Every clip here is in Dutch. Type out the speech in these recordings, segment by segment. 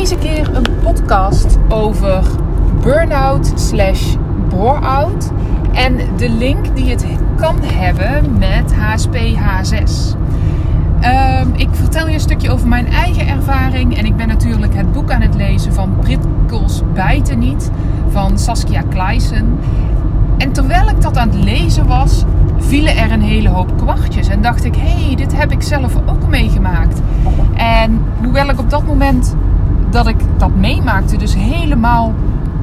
Deze keer een podcast over burn-out slash bore-out. En de link die het kan hebben met HSP H6. Ehm, ik vertel je een stukje over mijn eigen ervaring. En ik ben natuurlijk het boek aan het lezen van Prikkels bijten niet. Van Saskia Kleisen. En terwijl ik dat aan het lezen was, vielen er een hele hoop kwartjes. En dacht ik, hey, dit heb ik zelf ook meegemaakt. En hoewel ik op dat moment dat ik dat meemaakte, dus helemaal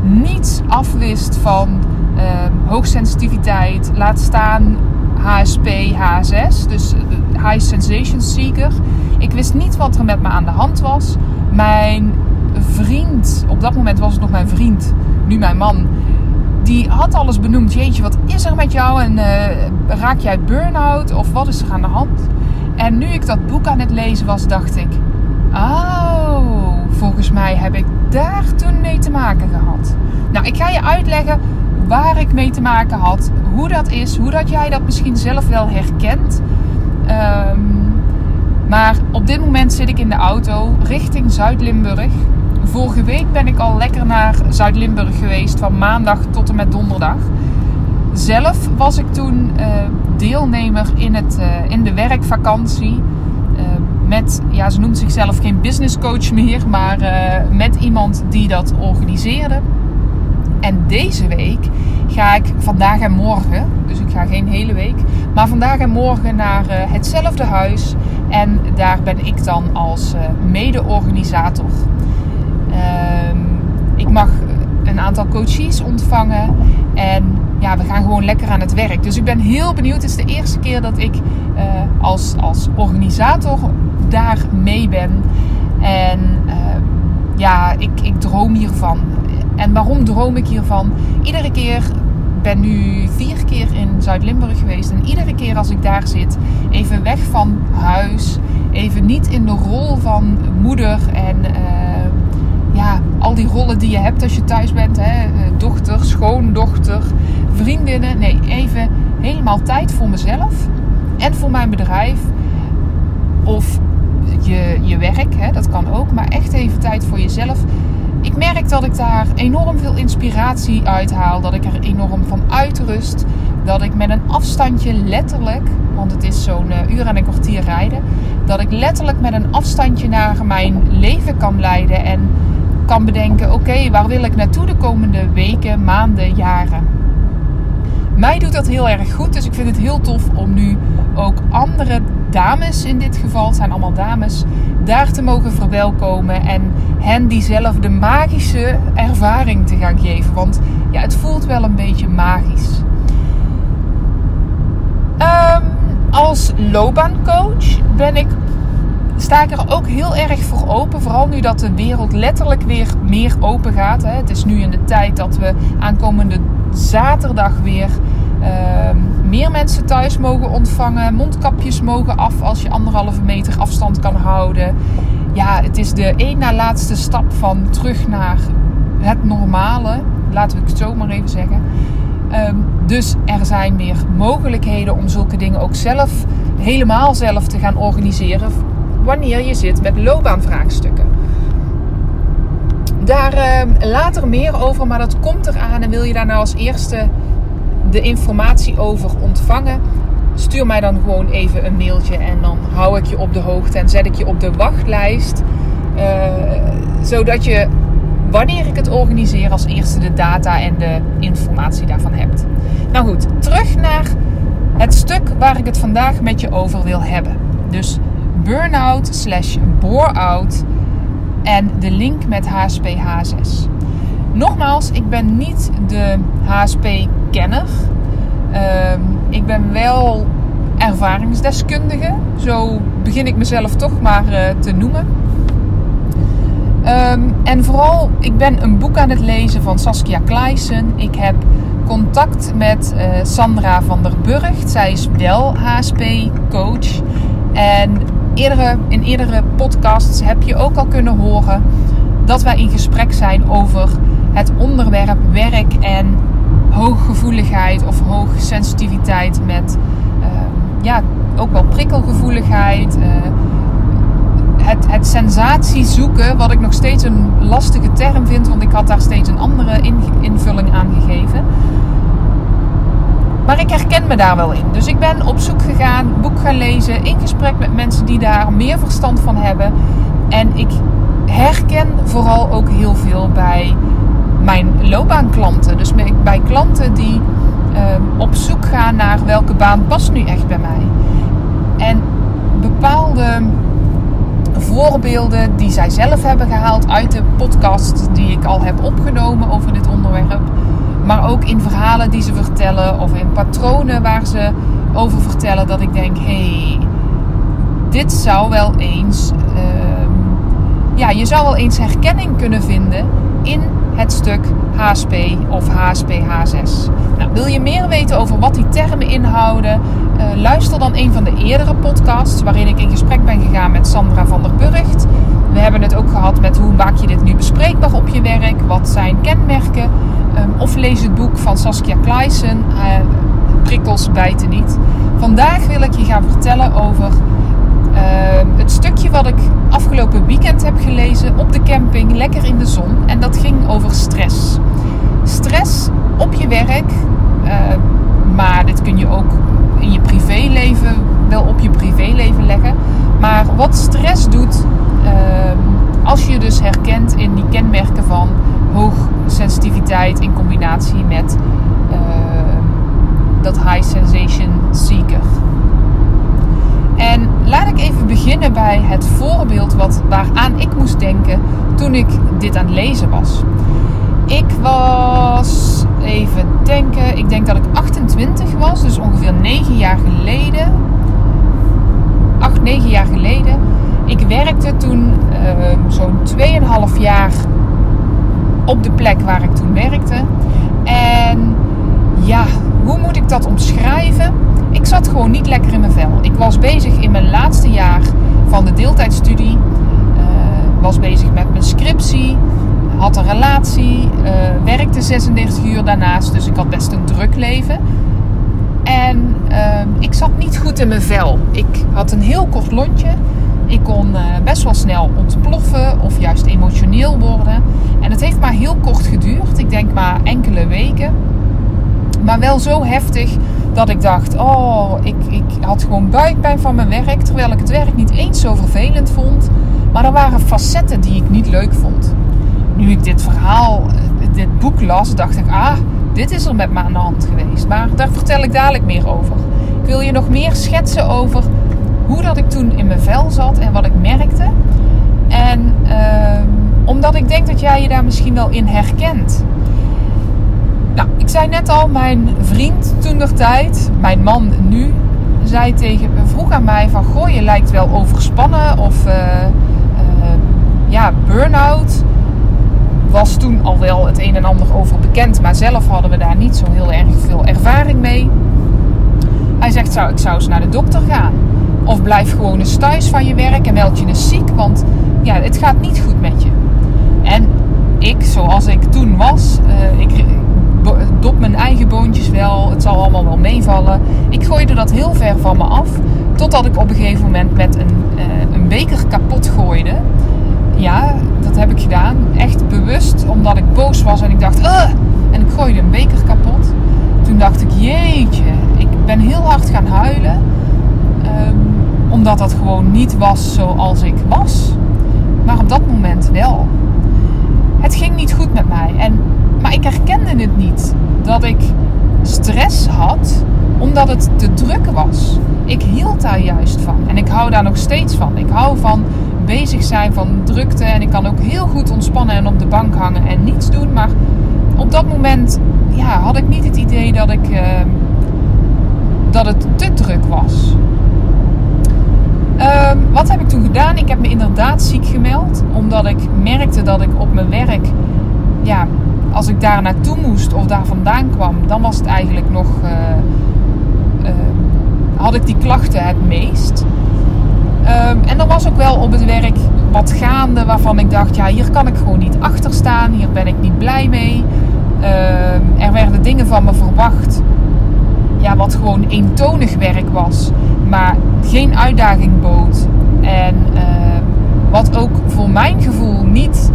niets afwist van uh, hoogsensitiviteit, laat staan HSP, H6, dus High Sensation Seeker. Ik wist niet wat er met me aan de hand was. Mijn vriend, op dat moment was het nog mijn vriend, nu mijn man, die had alles benoemd. Jeetje, wat is er met jou? En uh, raak jij burn-out? Of wat is er aan de hand? En nu ik dat boek aan het lezen was, dacht ik: Oh, volgens mij heb ik daar toen mee te maken gehad. Nou, ik ga je uitleggen waar ik mee te maken had, hoe dat is, hoe dat jij dat misschien zelf wel herkent. Um, maar op dit moment zit ik in de auto richting Zuid-Limburg. Vorige week ben ik al lekker naar Zuid-Limburg geweest, van maandag tot en met donderdag. Zelf was ik toen uh, deelnemer in, het, uh, in de werkvakantie met, ja, ze noemt zichzelf geen business coach meer, maar uh, met iemand die dat organiseerde. En deze week ga ik vandaag en morgen, dus ik ga geen hele week, maar vandaag en morgen naar uh, hetzelfde huis. En daar ben ik dan als uh, mede-organisator. Ehm, ik mag een aantal coaches ontvangen en ja, we gaan gewoon lekker aan het werk. Dus ik ben heel benieuwd. Het is de eerste keer dat ik uh, als, als organisator daar mee ben. En uh, ja, ik, ik droom hiervan. En waarom droom ik hiervan? Iedere keer ben nu vier keer in Zuid-Limburg geweest. En iedere keer als ik daar zit, even weg van huis. Even niet in de rol van moeder en die rollen die je hebt als je thuis bent. Hè? Dochter, schoondochter, vriendinnen. Nee, even helemaal tijd voor mezelf en voor mijn bedrijf. Of je, je werk, hè, dat kan ook. Maar echt even tijd voor jezelf. Ik merk dat ik daar enorm veel inspiratie uithaal. Dat ik er enorm van uitrust. Dat ik met een afstandje letterlijk, want het is zo'n uh, uur en een kwartier rijden. Dat ik letterlijk met een afstandje naar mijn leven kan leiden. En kan bedenken: oké, waar wil ik naartoe de komende weken, maanden, jaren? Mij doet dat heel erg goed, dus ik vind het heel tof om nu ook andere dames in dit geval, het zijn allemaal dames, daar te mogen verwelkomen en hen diezelfde magische ervaring te gaan geven. Want ja, het voelt wel een beetje magisch. Um, als loopbaancoach ben ik sta ik er ook heel erg voor open. Vooral nu dat de wereld letterlijk weer meer open gaat. Hè. Het is nu in de tijd dat we aankomende zaterdag weer uh, meer mensen thuis mogen ontvangen. Mondkapjes mogen af als je anderhalve meter afstand kan houden. Ja, het is de één na laatste stap van terug naar het normale. Laten we het zo maar even zeggen. Um, dus er zijn meer mogelijkheden om zulke dingen ook zelf, helemaal zelf te gaan organiseren wanneer je zit met loopbaanvraagstukken. Daar uh, later meer over, maar dat komt eraan. En wil je daar nou als eerste de informatie over ontvangen? Stuur mij dan gewoon even een mailtje en dan hou ik je op de hoogte en zet ik je op de wachtlijst. Uh, zodat je, wanneer ik het organiseer, als eerste de data en de informatie daarvan hebt. Nou goed, terug naar het stuk waar ik het vandaag met je over wil hebben. Dus burn-out slash bore-out en de link met HSP H6. Nogmaals, ik ben niet de HSP-kenner. Um, ik ben wel ervaringsdeskundige. Zo begin ik mezelf toch maar uh, te noemen. Um, en vooral, ik ben een boek aan het lezen van Saskia Kleisen. Ik heb contact met uh, Sandra van der Burgt. Zij is wel HSP-coach. En eerdere, in eerdere podcasts heb je ook al kunnen horen dat wij in gesprek zijn over het onderwerp werk en hooggevoeligheid of hoogsensitiviteit met uh, ja, ook wel prikkelgevoeligheid. Uh, het, het sensatie zoeken, wat ik nog steeds een lastige term vind, want ik had daar steeds een andere invulling aan gegeven. Maar ik herken me daar wel in. Dus ik ben op zoek gegaan, boek gaan lezen, in gesprek met mensen die daar meer verstand van hebben. En ik herken vooral ook heel veel bij mijn loopbaanklanten. Dus bij klanten die ehm, op zoek gaan naar welke baan past nu echt bij mij. En bepaalde voorbeelden die zij zelf hebben gehaald uit de podcast die ik al heb opgenomen over dit onderwerp. Maar ook in verhalen die ze vertellen of in patronen waar ze over vertellen dat ik denk, hey, dit zou wel eens, uh, ja, je zou wel eens herkenning kunnen vinden in het stuk HSP of HSP-H6. Nou, wil je meer weten over wat die termen inhouden? Uh, luister dan een van de eerdere podcasts waarin ik in gesprek ben gegaan met Sandra van der Burgt. We hebben het ook gehad met hoe maak je dit nu bespreekbaar op je werk? Wat zijn kenmerken? Um, of lees het boek van Saskia Kleisen, uh, Prikkels bijten niet. Vandaag wil ik je gaan vertellen over uh, het stukje wat ik afgelopen weekend heb gelezen op de camping, lekker in de zon. En dat ging over stress. Stress op je werk, uh, maar dit kun je ook in je privéleven wel op je privéleven leggen. Maar wat stress doet, als je dus herkent in die kenmerken van hoogsensitiviteit in combinatie met uh, dat high sensation seeker. En laat ik even beginnen bij het voorbeeld wat, waaraan ik moest denken toen ik dit aan het lezen was. Ik was, even denken, ik denk dat ik 28 was, dus ongeveer 9 jaar geleden. 8, 9 jaar geleden. Ik werkte toen uh, zo'n 2,5 jaar op de plek waar ik toen werkte. En ja, hoe moet ik dat omschrijven? Ik zat gewoon niet lekker in mijn vel. Ik was bezig in mijn laatste jaar van de deeltijdstudie. Uh, was bezig met mijn scriptie. Had een relatie. Uh, werkte 36 uur daarnaast. Dus ik had best een druk leven. En uh, ik zat niet goed in mijn vel. Ik had een heel kort lontje. Ik kon best wel snel ontploffen of juist emotioneel worden. En het heeft maar heel kort geduurd. Ik denk maar enkele weken. Maar wel zo heftig dat ik dacht: oh, ik, ik had gewoon buikpijn van mijn werk. Terwijl ik het werk niet eens zo vervelend vond. Maar er waren facetten die ik niet leuk vond. Nu ik dit verhaal, eh, dit boek las, dacht ik: ah, dit is er met me aan de hand geweest. Maar daar vertel ik dadelijk meer over. Ik wil je nog meer schetsen over hoe dat ik toen in mijn vel zat en wat ik merkte. En uh, omdat ik denk dat jij je daar misschien wel in herkent. Nou, ik zei net al, mijn vriend toen de tijd, mijn man nu, zei tegen vroeg aan mij van, goh, je lijkt wel overspannen of uh, uh, ja, burn-out. Was toen al wel het een en ander over bekend, maar zelf hadden we daar niet zo heel erg veel ervaring mee. Hij zegt, zou, ik zou eens naar de dokter gaan. Of blijf gewoon eens thuis van je werk en meld je eens ziek, want ja, het gaat niet goed met je. En ik, zoals ik toen was, uh, ik, dop mijn eigen boontjes wel. Het zal allemaal wel meevallen. Ik gooide dat heel ver van me af. Totdat ik op een gegeven moment met een, uh, een beker kapot gooide. Ja, dat heb ik gedaan. Echt bewust. Omdat ik boos was en ik dacht... En ik gooide een beker kapot. Toen dacht ik, jeetje. Ik ben heel hard gaan huilen. Um, omdat dat gewoon niet was zoals ik was. Maar op dat moment wel. Het ging niet goed met mij. En maar ik herkende het niet. Dat ik stress had omdat het te druk was. Ik hield daar juist van. En ik hou daar nog steeds van. Ik hou van bezig zijn, van drukte. En ik kan ook heel goed ontspannen en op de bank hangen en niets doen. Maar op dat moment ja, had ik niet het idee dat ik, uh, dat het te druk was. Ehm, wat heb ik toen gedaan? Ik heb me inderdaad ziek gemeld. Omdat ik merkte dat ik op mijn werk, ja, als ik daar naartoe moest of daar vandaan kwam, dan was het eigenlijk nog. Uh, uh, had ik die klachten het meest. Um, en er was ook wel op het werk wat gaande waarvan ik dacht, ja, hier kan ik gewoon niet achter staan. Hier ben ik niet blij mee. Um, er werden dingen van me verwacht. Ja, wat gewoon eentonig werk was. Maar geen uitdaging bood. En uh, wat ook voor mijn gevoel niet,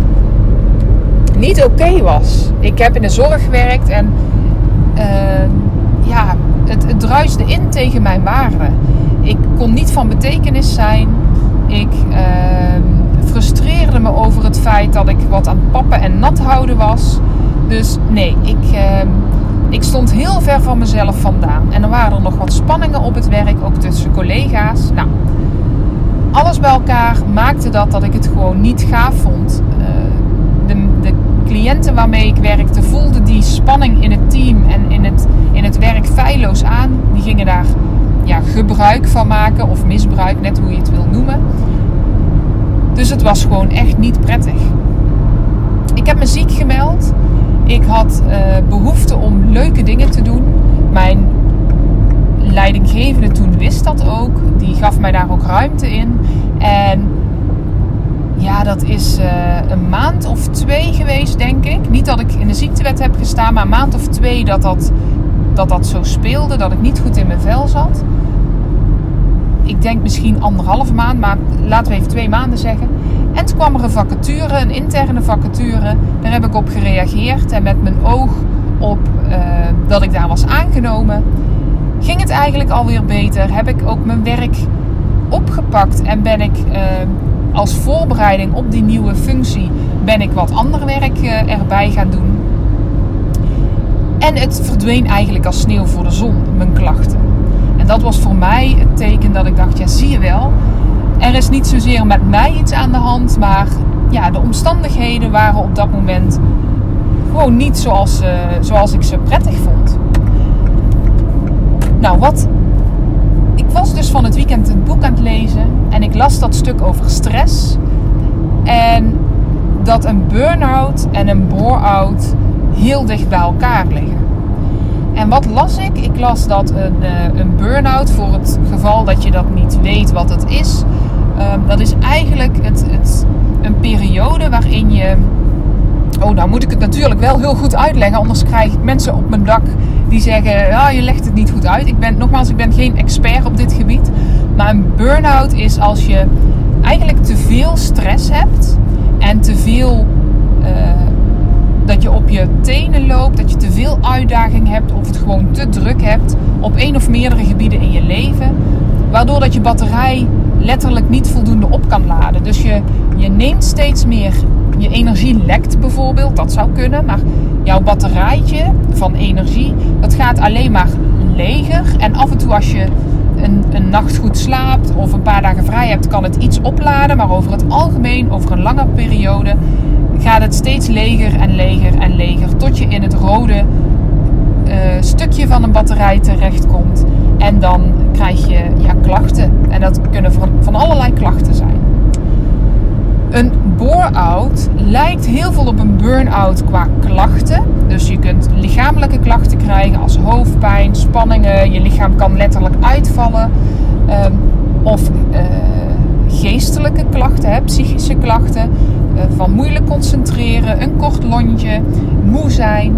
niet oké was. Ik heb in de zorg gewerkt en uh, ja, het, het druiste in tegen mijn waarden. Ik kon niet van betekenis zijn. Ik uh, frustreerde me over het feit dat ik wat aan pappen en nat houden was. Dus nee, ik, ik stond heel ver van mezelf vandaan. En er waren nog wat spanningen op het werk, ook tussen collega's. Nou, alles bij elkaar maakte dat dat ik het gewoon niet gaaf vond. Uh, de, de, cliënten waarmee ik werkte voelden die spanning in het team en in het, in het werk feilloos aan. Die gingen daar ja, gebruik van maken of misbruik, net hoe je het wil noemen. Dus het was gewoon echt niet prettig. Ik heb me ziek gemeld. Ik had uh, behoefte om leuke dingen te doen. Mijn leidinggevende toen wist dat ook. Die gaf mij daar ook ruimte in. En ja, dat is uh, een maand of twee geweest, denk ik. Niet dat ik in de ziektewet heb gestaan, maar een maand of twee dat dat, dat, dat zo speelde. Dat ik niet goed in mijn vel zat. Ik denk misschien anderhalve maand, maar laten we even twee maanden zeggen. En toen kwam er een vacature, een interne vacature. Daar heb ik op gereageerd. En met mijn oog op uh, dat ik daar was aangenomen, ging het eigenlijk alweer beter. Heb ik ook mijn werk opgepakt en ben ik uh, als voorbereiding op die nieuwe functie ben ik wat ander werk uh, erbij gaan doen. En het verdween eigenlijk als sneeuw voor de zon, mijn klachten. En dat was voor mij het teken dat ik dacht, ja zie je wel, er is niet zozeer met mij iets aan de hand, maar ja, de omstandigheden waren op dat moment gewoon niet zoals, uh, zoals ik ze prettig vond. Nou, wat. Ik was dus van het weekend een boek aan het lezen en ik las dat stuk over stress. En dat een burn-out en een bore-out heel dicht bij elkaar liggen. En wat las ik? Ik las dat een, uh, een burn-out, voor het geval dat je dat niet weet wat het is, Um, dat is eigenlijk het, het, een periode waarin je. Oh, nou moet ik het natuurlijk wel heel goed uitleggen, anders krijg ik mensen op mijn dak die zeggen: ja, je legt het niet goed uit. Ik ben, nogmaals, ik ben geen expert op dit gebied. Maar een burn-out is als je eigenlijk te veel stress hebt en te veel. Uh, dat je op je tenen loopt, dat je te veel uitdaging hebt of het gewoon te druk hebt op één of meerdere gebieden in je leven. Waardoor dat je batterij letterlijk niet voldoende op kan laden. Dus je, je neemt steeds meer, je energie lekt bijvoorbeeld, dat zou kunnen. Maar jouw batterijtje van energie, dat gaat alleen maar leger. En af en toe als je een, een nacht goed slaapt of een paar dagen vrij hebt, kan het iets opladen. Maar over het algemeen, over een lange periode, gaat het steeds leger en leger en leger. Tot je in het rode uh, stukje van een batterij terechtkomt. En dan krijg je ja, klachten. En dat kunnen van, allerlei klachten zijn. Een bore-out lijkt heel veel op een burn-out qua klachten. Dus je kunt lichamelijke klachten krijgen als hoofdpijn, spanningen. Je lichaam kan letterlijk uitvallen. Um, of uh, geestelijke klachten, psychische klachten. Uh, van moeilijk concentreren, een kort lontje, moe zijn.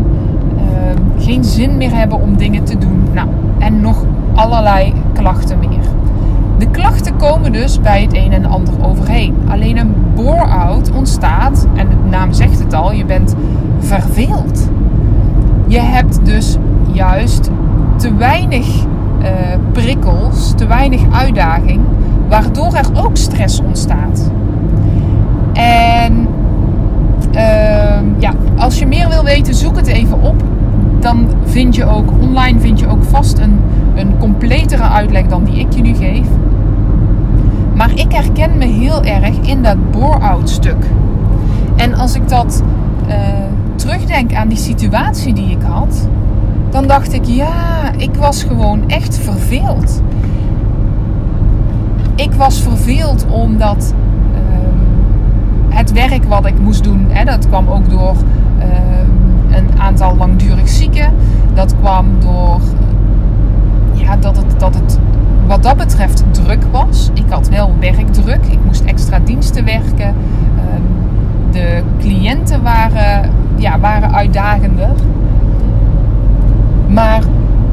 Uh, geen zin meer hebben om dingen te doen. Nou, en nog allerlei klachten meer. De klachten komen dus bij het een en ander overheen. Alleen een bore-out ontstaat, en de naam zegt het al, je bent verveeld. Je hebt dus juist te weinig uh, prikkels, te weinig uitdaging, waardoor er ook stress ontstaat. En uh, ja, als je meer wil weten, zoek het even op dan vind je ook online vind je ook vast een, een completere uitleg dan die ik je nu geef. Maar ik herken me heel erg in dat bore-out stuk. En als ik dat uh, terugdenk aan die situatie die ik had, dan dacht ik, ja, ik was gewoon echt verveeld. Ik was verveeld omdat ehm, het werk wat ik moest doen, hè, dat kwam ook door ehm, een aantal langdurig zieken. Dat kwam door ja, dat, het, dat het wat dat betreft druk was. Ik had wel werkdruk. Ik moest extra diensten werken. Ehm, de cliënten waren, ja, waren uitdagender. Maar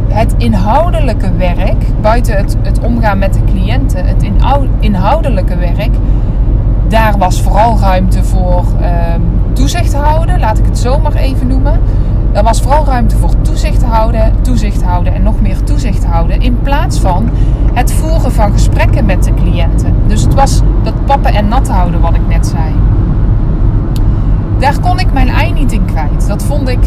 het inhoudelijke werk, buiten het, het omgaan met de cliënten, het inhoudelijke werk, daar was vooral ruimte voor um, toezicht houden, laat ik het zo maar even noemen. Er was vooral ruimte voor toezicht houden, toezicht houden en nog meer toezicht houden. In plaats van het voeren van gesprekken met de cliënten. Dus het was dat pappen en nat houden wat ik net zei. Daar kon ik mijn ei niet in kwijt. Dat vond ik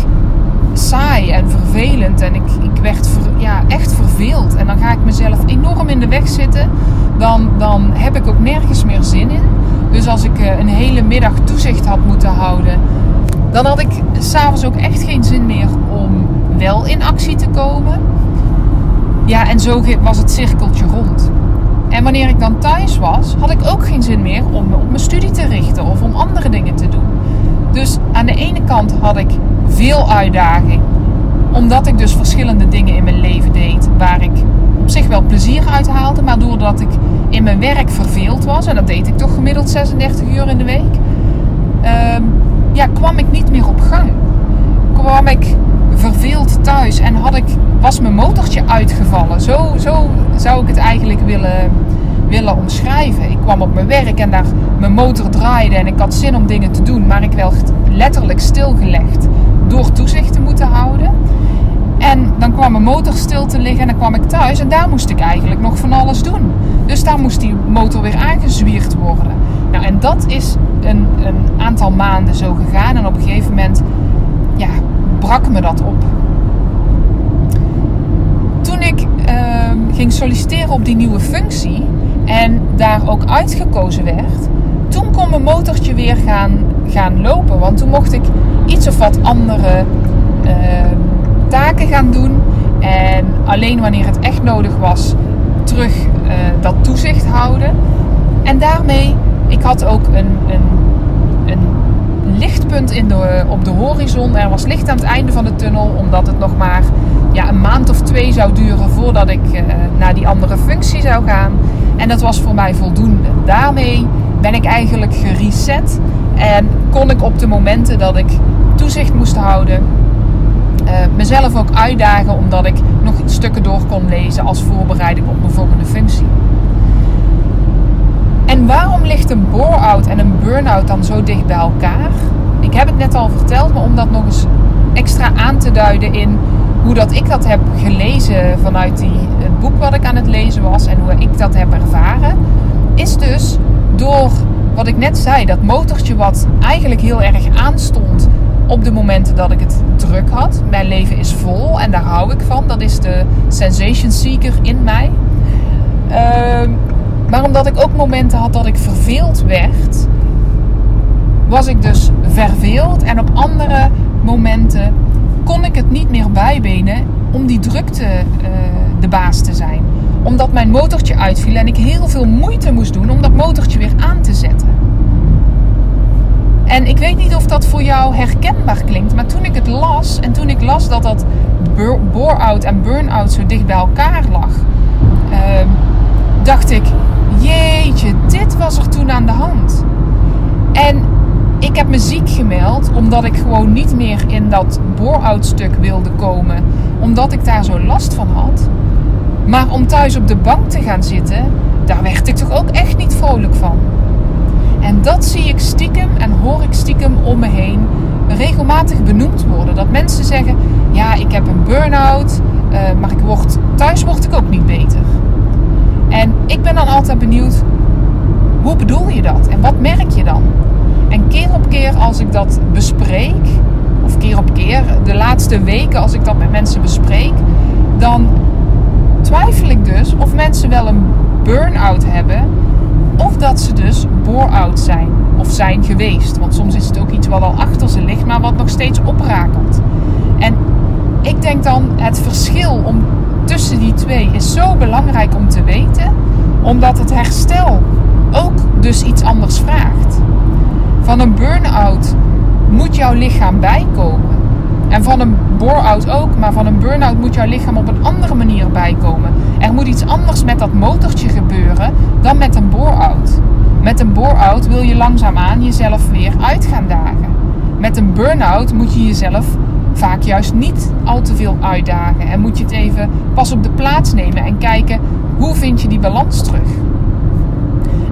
saai en vervelend. En ik, ik werd ja, echt verveeld. En dan ga ik mezelf enorm in de weg zitten. Dan, dan heb ik ook nergens meer zin in. Dus als ik eh, een hele middag toezicht had moeten houden, dan had ik s'avonds ook echt geen zin meer om wel in actie te komen. Ja, en zo was het cirkeltje rond. En wanneer ik dan thuis was, had ik ook geen zin meer om me op mijn studie te richten of om andere dingen te doen. Dus aan de ene kant had ik veel uitdaging, omdat ik dus verschillende dingen in mijn leven deed waar ik op zich wel plezier uit haalde, maar doordat ik in mijn werk verveeld was, en dat deed ik toch gemiddeld 36 uur in de week, ehm, ja, kwam ik niet meer op gang. Kwam ik verveeld thuis en had ik, was mijn motortje uitgevallen. Zo, zo zou ik het eigenlijk willen, willen omschrijven. Ik kwam op mijn werk en daar mijn motor draaide en ik had zin om dingen te doen, maar ik werd letterlijk stilgelegd door toezicht te moeten houden. En dan kwam mijn motor stil te liggen en dan kwam ik thuis en daar moest ik eigenlijk nog van alles doen. Dus daar moest die motor weer aangezwierd worden. Nou, en dat is een, een aantal maanden zo gegaan en op een gegeven moment ja, brak me dat op. Toen ik ehm, ging solliciteren op die nieuwe functie en daar ook uitgekozen werd, toen kon mijn motortje weer gaan, gaan lopen. Want toen mocht ik iets of wat andere ehm, taken gaan doen. En alleen wanneer het echt nodig was, terug uh, dat toezicht houden. En daarmee, ik had ook een, een, een lichtpunt in de, op de horizon. Er was licht aan het einde van de tunnel, omdat het nog maar ja, een maand of twee zou duren voordat ik uh, naar die andere functie zou gaan. En dat was voor mij voldoende. Daarmee ben ik eigenlijk gereset en kon ik op de momenten dat ik toezicht moest houden, mezelf ook uitdagen omdat ik nog stukken door kon lezen als voorbereiding op mijn volgende functie. En waarom ligt een bore-out en een burn-out dan zo dicht bij elkaar? Ik heb het net al verteld, maar om dat nog eens extra aan te duiden in hoe dat ik dat heb gelezen vanuit die, het boek wat ik aan het lezen was en hoe ik dat heb ervaren, is dus door wat ik net zei, dat motortje wat eigenlijk heel erg aanstond op de momenten dat ik het druk had. Mijn leven is vol en daar hou ik van. Dat is de sensation seeker in mij. Uh, maar omdat ik ook momenten had dat ik verveeld werd, was ik dus verveeld. En op andere momenten kon ik het niet meer bijbenen om die drukte uh, de baas te zijn. Omdat mijn motortje uitviel en ik heel veel moeite moest doen om dat motortje weer aan te zetten. En ik weet niet of dat voor jou herkenbaar klinkt, maar toen ik het las en toen ik las dat dat bore-out en burn-out zo dicht bij elkaar lag, uh, dacht ik: Jeetje, dit was er toen aan de hand. En ik heb me ziek gemeld omdat ik gewoon niet meer in dat bore-out stuk wilde komen, omdat ik daar zo last van had. Maar om thuis op de bank te gaan zitten, daar werd ik toch ook echt niet vrolijk van. En dat zie ik stiekem en hoor ik stiekem om me heen regelmatig benoemd worden. Dat mensen zeggen: Ja, ik heb een burn-out, uh, maar ik word, thuis word ik ook niet beter. En ik ben dan altijd benieuwd: hoe bedoel je dat? En wat merk je dan? En keer op keer als ik dat bespreek, of keer op keer, de laatste weken als ik dat met mensen bespreek, dan twijfel ik dus of mensen wel een burn-out hebben of dat ze dus bore-out zijn of zijn geweest. Want soms is het ook iets wat al achter ze ligt, maar wat nog steeds oprakelt. En ik denk dan het verschil om, tussen die twee is zo belangrijk om te weten, omdat het herstel ook dus iets anders vraagt. Van een burn-out moet jouw lichaam bijkomen. En van een bore-out ook, maar van een burn-out moet jouw lichaam op een andere manier bijkomen. Er moet iets anders met dat motortje gebeuren dan met een bore-out. Met een bore-out wil je langzaamaan jezelf weer uit gaan dagen. Met een burn-out moet je jezelf vaak juist niet al te veel uitdagen. En moet je het even pas op de plaats nemen en kijken hoe vind je die balans terug.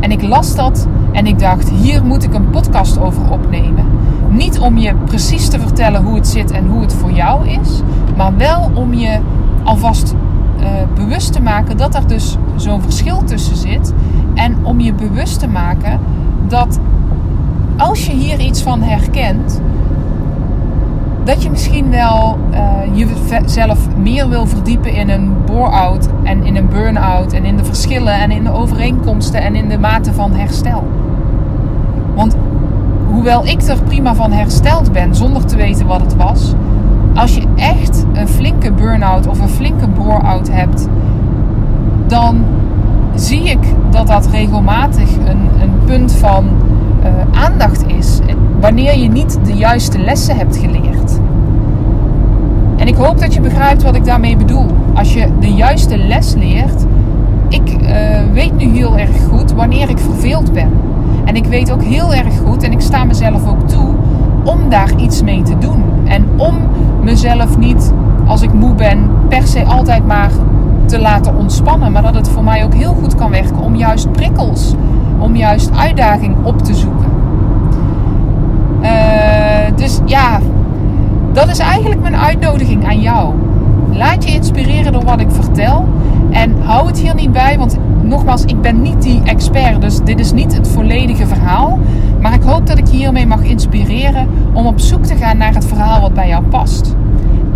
En ik las dat en ik dacht, hier moet ik een podcast over opnemen. Niet om je precies te vertellen hoe het zit en hoe het voor jou is, maar wel om je alvast uh, bewust te maken dat er dus zo'n verschil tussen zit. En om je bewust te maken dat als je hier iets van herkent, dat je misschien wel uh, jezelf meer wil verdiepen in een bore-out en in een burn-out en in de verschillen en in de overeenkomsten en in de mate van herstel. Want hoewel ik er prima van hersteld ben zonder te weten wat het was, als je echt een flinke burn-out of een flinke bore-out hebt, dan zie ik dat dat regelmatig een, een punt van uh, aandacht is. Wanneer je niet de juiste lessen hebt geleerd. Ik hoop dat je begrijpt wat ik daarmee bedoel. Als je de juiste les leert. Ik uh, weet nu heel erg goed wanneer ik verveeld ben. En ik weet ook heel erg goed, en ik sta mezelf ook toe, om daar iets mee te doen. En om mezelf niet, als ik moe ben, per se altijd maar te laten ontspannen. Maar dat het voor mij ook heel goed kan werken om juist prikkels, om juist uitdaging op te zoeken. Uh, dus ja, dat is eigenlijk mijn uitnodiging aan jou. Laat je inspireren door wat ik vertel. En hou het hier niet bij, want nogmaals, ik ben niet die expert, dus dit is niet het volledige verhaal. Maar ik hoop dat ik je hiermee mag inspireren om op zoek te gaan naar het verhaal wat bij jou past.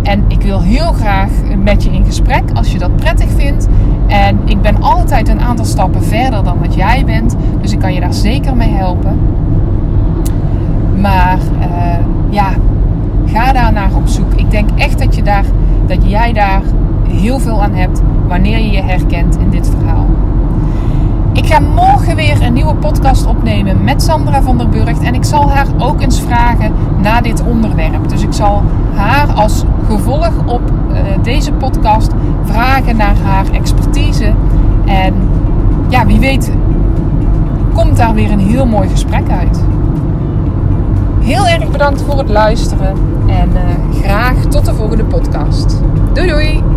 En ik wil heel graag met je in gesprek als je dat prettig vindt. En ik ben altijd een aantal stappen verder dan wat jij bent, dus ik kan je daar zeker mee helpen. Maar uh, ja, ga daar naar op zoek. Ik denk echt dat, je daar, dat jij daar heel veel aan hebt wanneer je je herkent in dit verhaal. Ik ga morgen weer een nieuwe podcast opnemen met Sandra van der Burgt. En ik zal haar ook eens vragen naar dit onderwerp. Dus ik zal haar als gevolg op uh, deze podcast vragen naar haar expertise. En ja, wie weet komt daar weer een heel mooi gesprek uit. Heel erg bedankt voor het luisteren en uh, graag tot de volgende podcast. Doei doei!